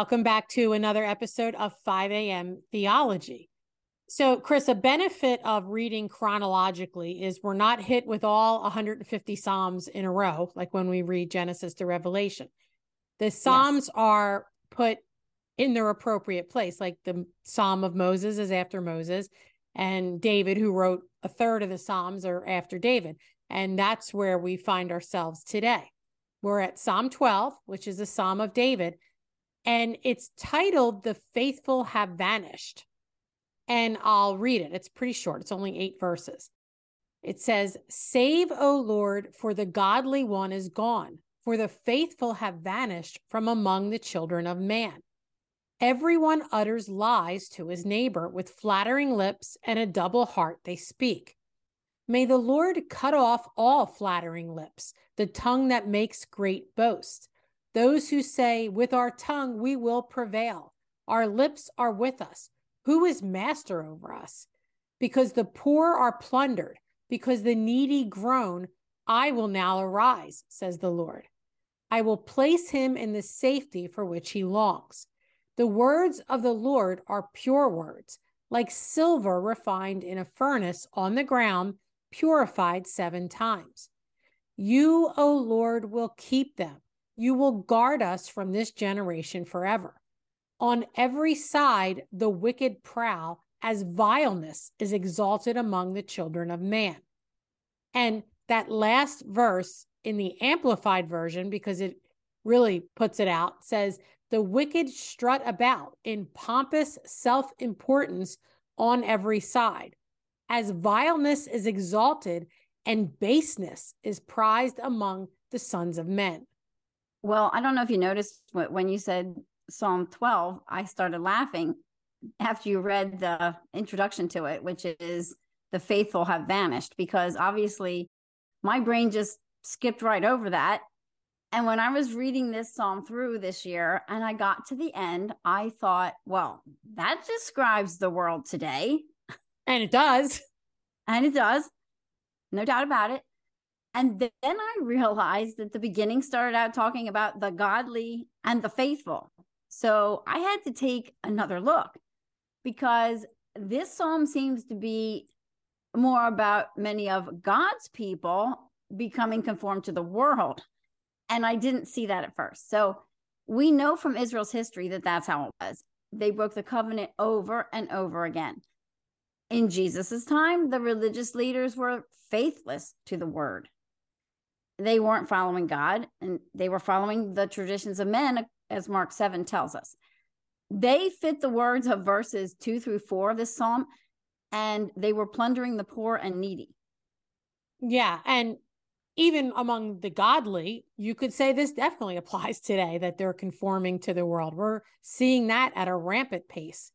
Welcome back to another episode of 5 a.m. Theology. So, Chris, a benefit of reading chronologically is we're not hit with all 150 Psalms in a row, like when we read Genesis to Revelation. The Psalms yes. are put in their appropriate place, like the Psalm of Moses is after Moses, and David, who wrote a third of the Psalms, are after David. And that's where we find ourselves today. We're at Psalm 12, which is a Psalm of David, and it's titled The Faithful Have Vanished and I'll read it. It's pretty short, it's only eight verses. It says, Save, O Lord, for the godly one is gone, for the faithful have vanished from among the children of man. Everyone utters lies to his neighbor with flattering lips and a double heart they speak. May the Lord cut off all flattering lips, the tongue that makes great boast. Those who say, With our tongue we will prevail, our lips are with us who is master over us? Because the poor are plundered, because the needy groan, I will now arise, says the Lord. I will place him in the safety for which he longs. The words of the Lord are pure words, like silver refined in a furnace on the ground, purified seven times. You, O Lord, will keep them. You will guard us from this generation forever. On every side, the wicked prowl as vileness is exalted among the children of man. And that last verse in the amplified version, because it really puts it out, says, The wicked strut about in pompous self importance on every side, as vileness is exalted and baseness is prized among the sons of men. Well, I don't know if you noticed when you said Psalm 12, I started laughing after you read the introduction to it, which is the faithful have vanished, because obviously my brain just skipped right over that. And when I was reading this psalm through this year and I got to the end, I thought, well, that describes the world today. And it does. And it does. No doubt about it. And then I realized that the beginning started out talking about the godly and the faithful. So I had to take another look because this psalm seems to be more about many of God's people becoming conformed to the world. And I didn't see that at first. So we know from Israel's history that that's how it was. They broke the covenant over and over again. In Jesus's time, the religious leaders were faithless to the word. They weren't following God and they were following the traditions of men as Mark 7 tells us. They fit the words of verses two through four of this psalm, and they were plundering the poor and needy. Yeah. And even among the godly, you could say this definitely applies today that they're conforming to the world. We're seeing that at a rampant pace.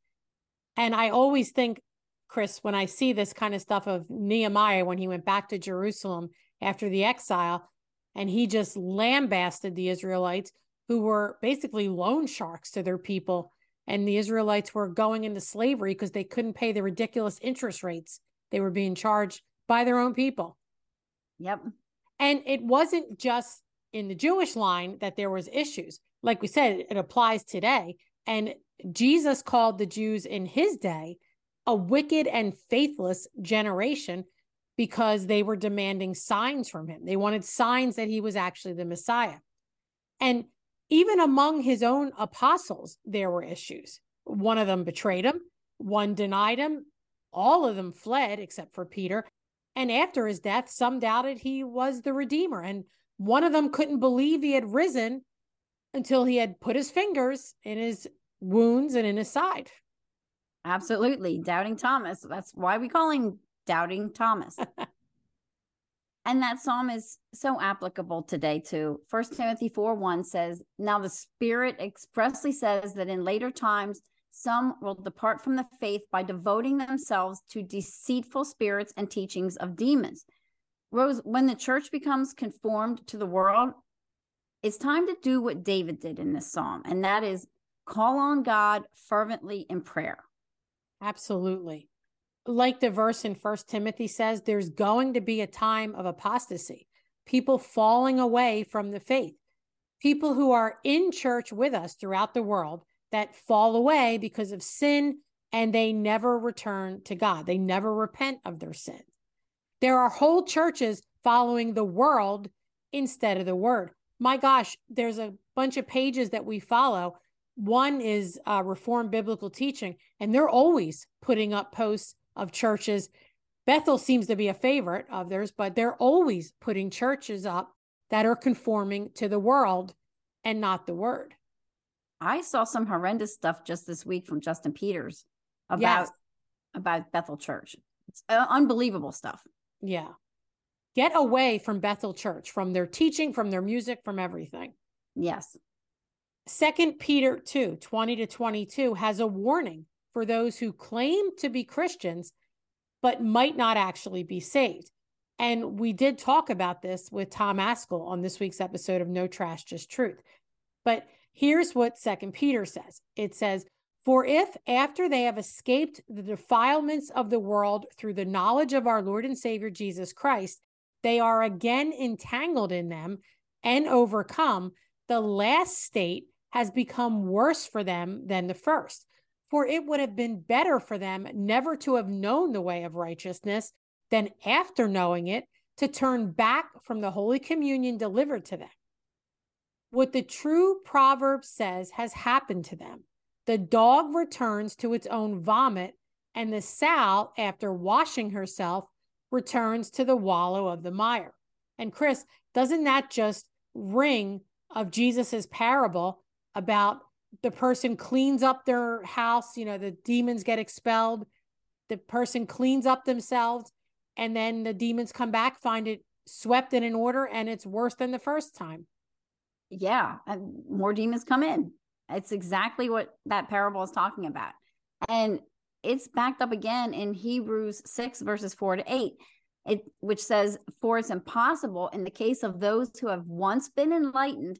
And I always think, Chris, when I see this kind of stuff of Nehemiah when he went back to Jerusalem after the exile and he just lambasted the Israelites who were basically loan sharks to their people. And the Israelites were going into slavery because they couldn't pay the ridiculous interest rates they were being charged by their own people. Yep. And it wasn't just in the Jewish line that there was issues. Like we said, it applies today. And Jesus called the Jews in his day a wicked and faithless generation because they were demanding signs from him. They wanted signs that he was actually the Messiah. And even among his own apostles, there were issues. One of them betrayed him, one denied him, all of them fled except for Peter. And after his death, some doubted he was the Redeemer. And one of them couldn't believe he had risen until he had put his fingers in his wounds and in his side. Absolutely. Doubting Thomas. That's why we call him Doubting Thomas. And that psalm is so applicable today too. First Timothy 4 1 says, Now the Spirit expressly says that in later times some will depart from the faith by devoting themselves to deceitful spirits and teachings of demons. Rose, when the church becomes conformed to the world, it's time to do what David did in this psalm, and that is call on God fervently in prayer. Absolutely like the verse in First Timothy says, there's going to be a time of apostasy, people falling away from the faith. people who are in church with us throughout the world that fall away because of sin and they never return to God. They never repent of their sin. There are whole churches following the world instead of the word. My gosh, there's a bunch of pages that we follow. One is uh, Reformed Biblical Teaching, and they're always putting up posts of churches. Bethel seems to be a favorite of theirs, but they're always putting churches up that are conforming to the world and not the word. I saw some horrendous stuff just this week from Justin Peters about yes. about Bethel Church. It's uh, unbelievable stuff. Yeah. Get away from Bethel Church, from their teaching, from their music, from everything. Yes. Second Peter 2, 20 to 22 has a warning for those who claim to be Christians, but might not actually be saved. And we did talk about this with Tom Ascol on this week's episode of No Trash, Just Truth. But here's what Second Peter says it says, For if after they have escaped the defilements of the world through the knowledge of our Lord and Savior Jesus Christ, they are again entangled in them and overcome, the last state has become worse for them than the first. For it would have been better for them never to have known the way of righteousness than after knowing it to turn back from the holy commandment delivered to them. What the true proverb says has happened to them. The dog returns to its own vomit, and the sow, after washing herself, returns to the wallow of the mire. And Chris, doesn't that just ring of Jesus's parable about the person cleans up their house, you know, the demons get expelled, the person cleans up themselves, and then the demons come back, find it swept and in order, and it's worse than the first time. Yeah, and more demons come in. It's exactly what that parable is talking about. And it's backed up again in Hebrews 6, verses 4 to 8, it, which says, For it's impossible in the case of those who have once been enlightened,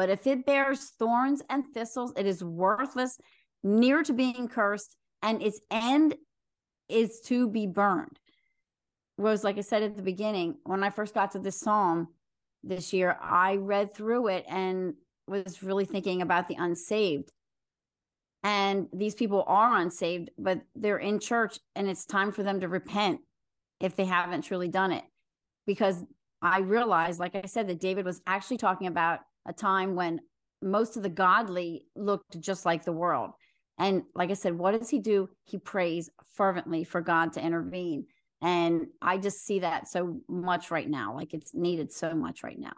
But if it bears thorns and thistles, it is worthless, near to being cursed, and its end is to be burned. Rose, like I said at the beginning, when I first got to this psalm this year, I read through it and was really thinking about the unsaved. And these people are unsaved, but they're in church and it's time for them to repent if they haven't truly done it. Because I realized, like I said, that David was actually talking about a time when most of the godly looked just like the world. And like I said, what does he do? He prays fervently for God to intervene. And I just see that so much right now. Like it's needed so much right now.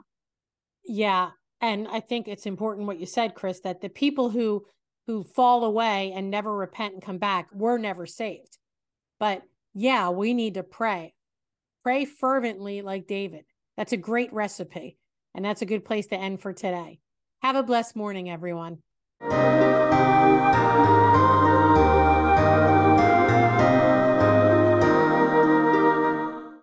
Yeah. And I think it's important what you said, Chris, that the people who who fall away and never repent and come back were never saved. But yeah, we need to pray. Pray fervently like David. That's a great recipe. And that's a good place to end for today. Have a blessed morning, everyone.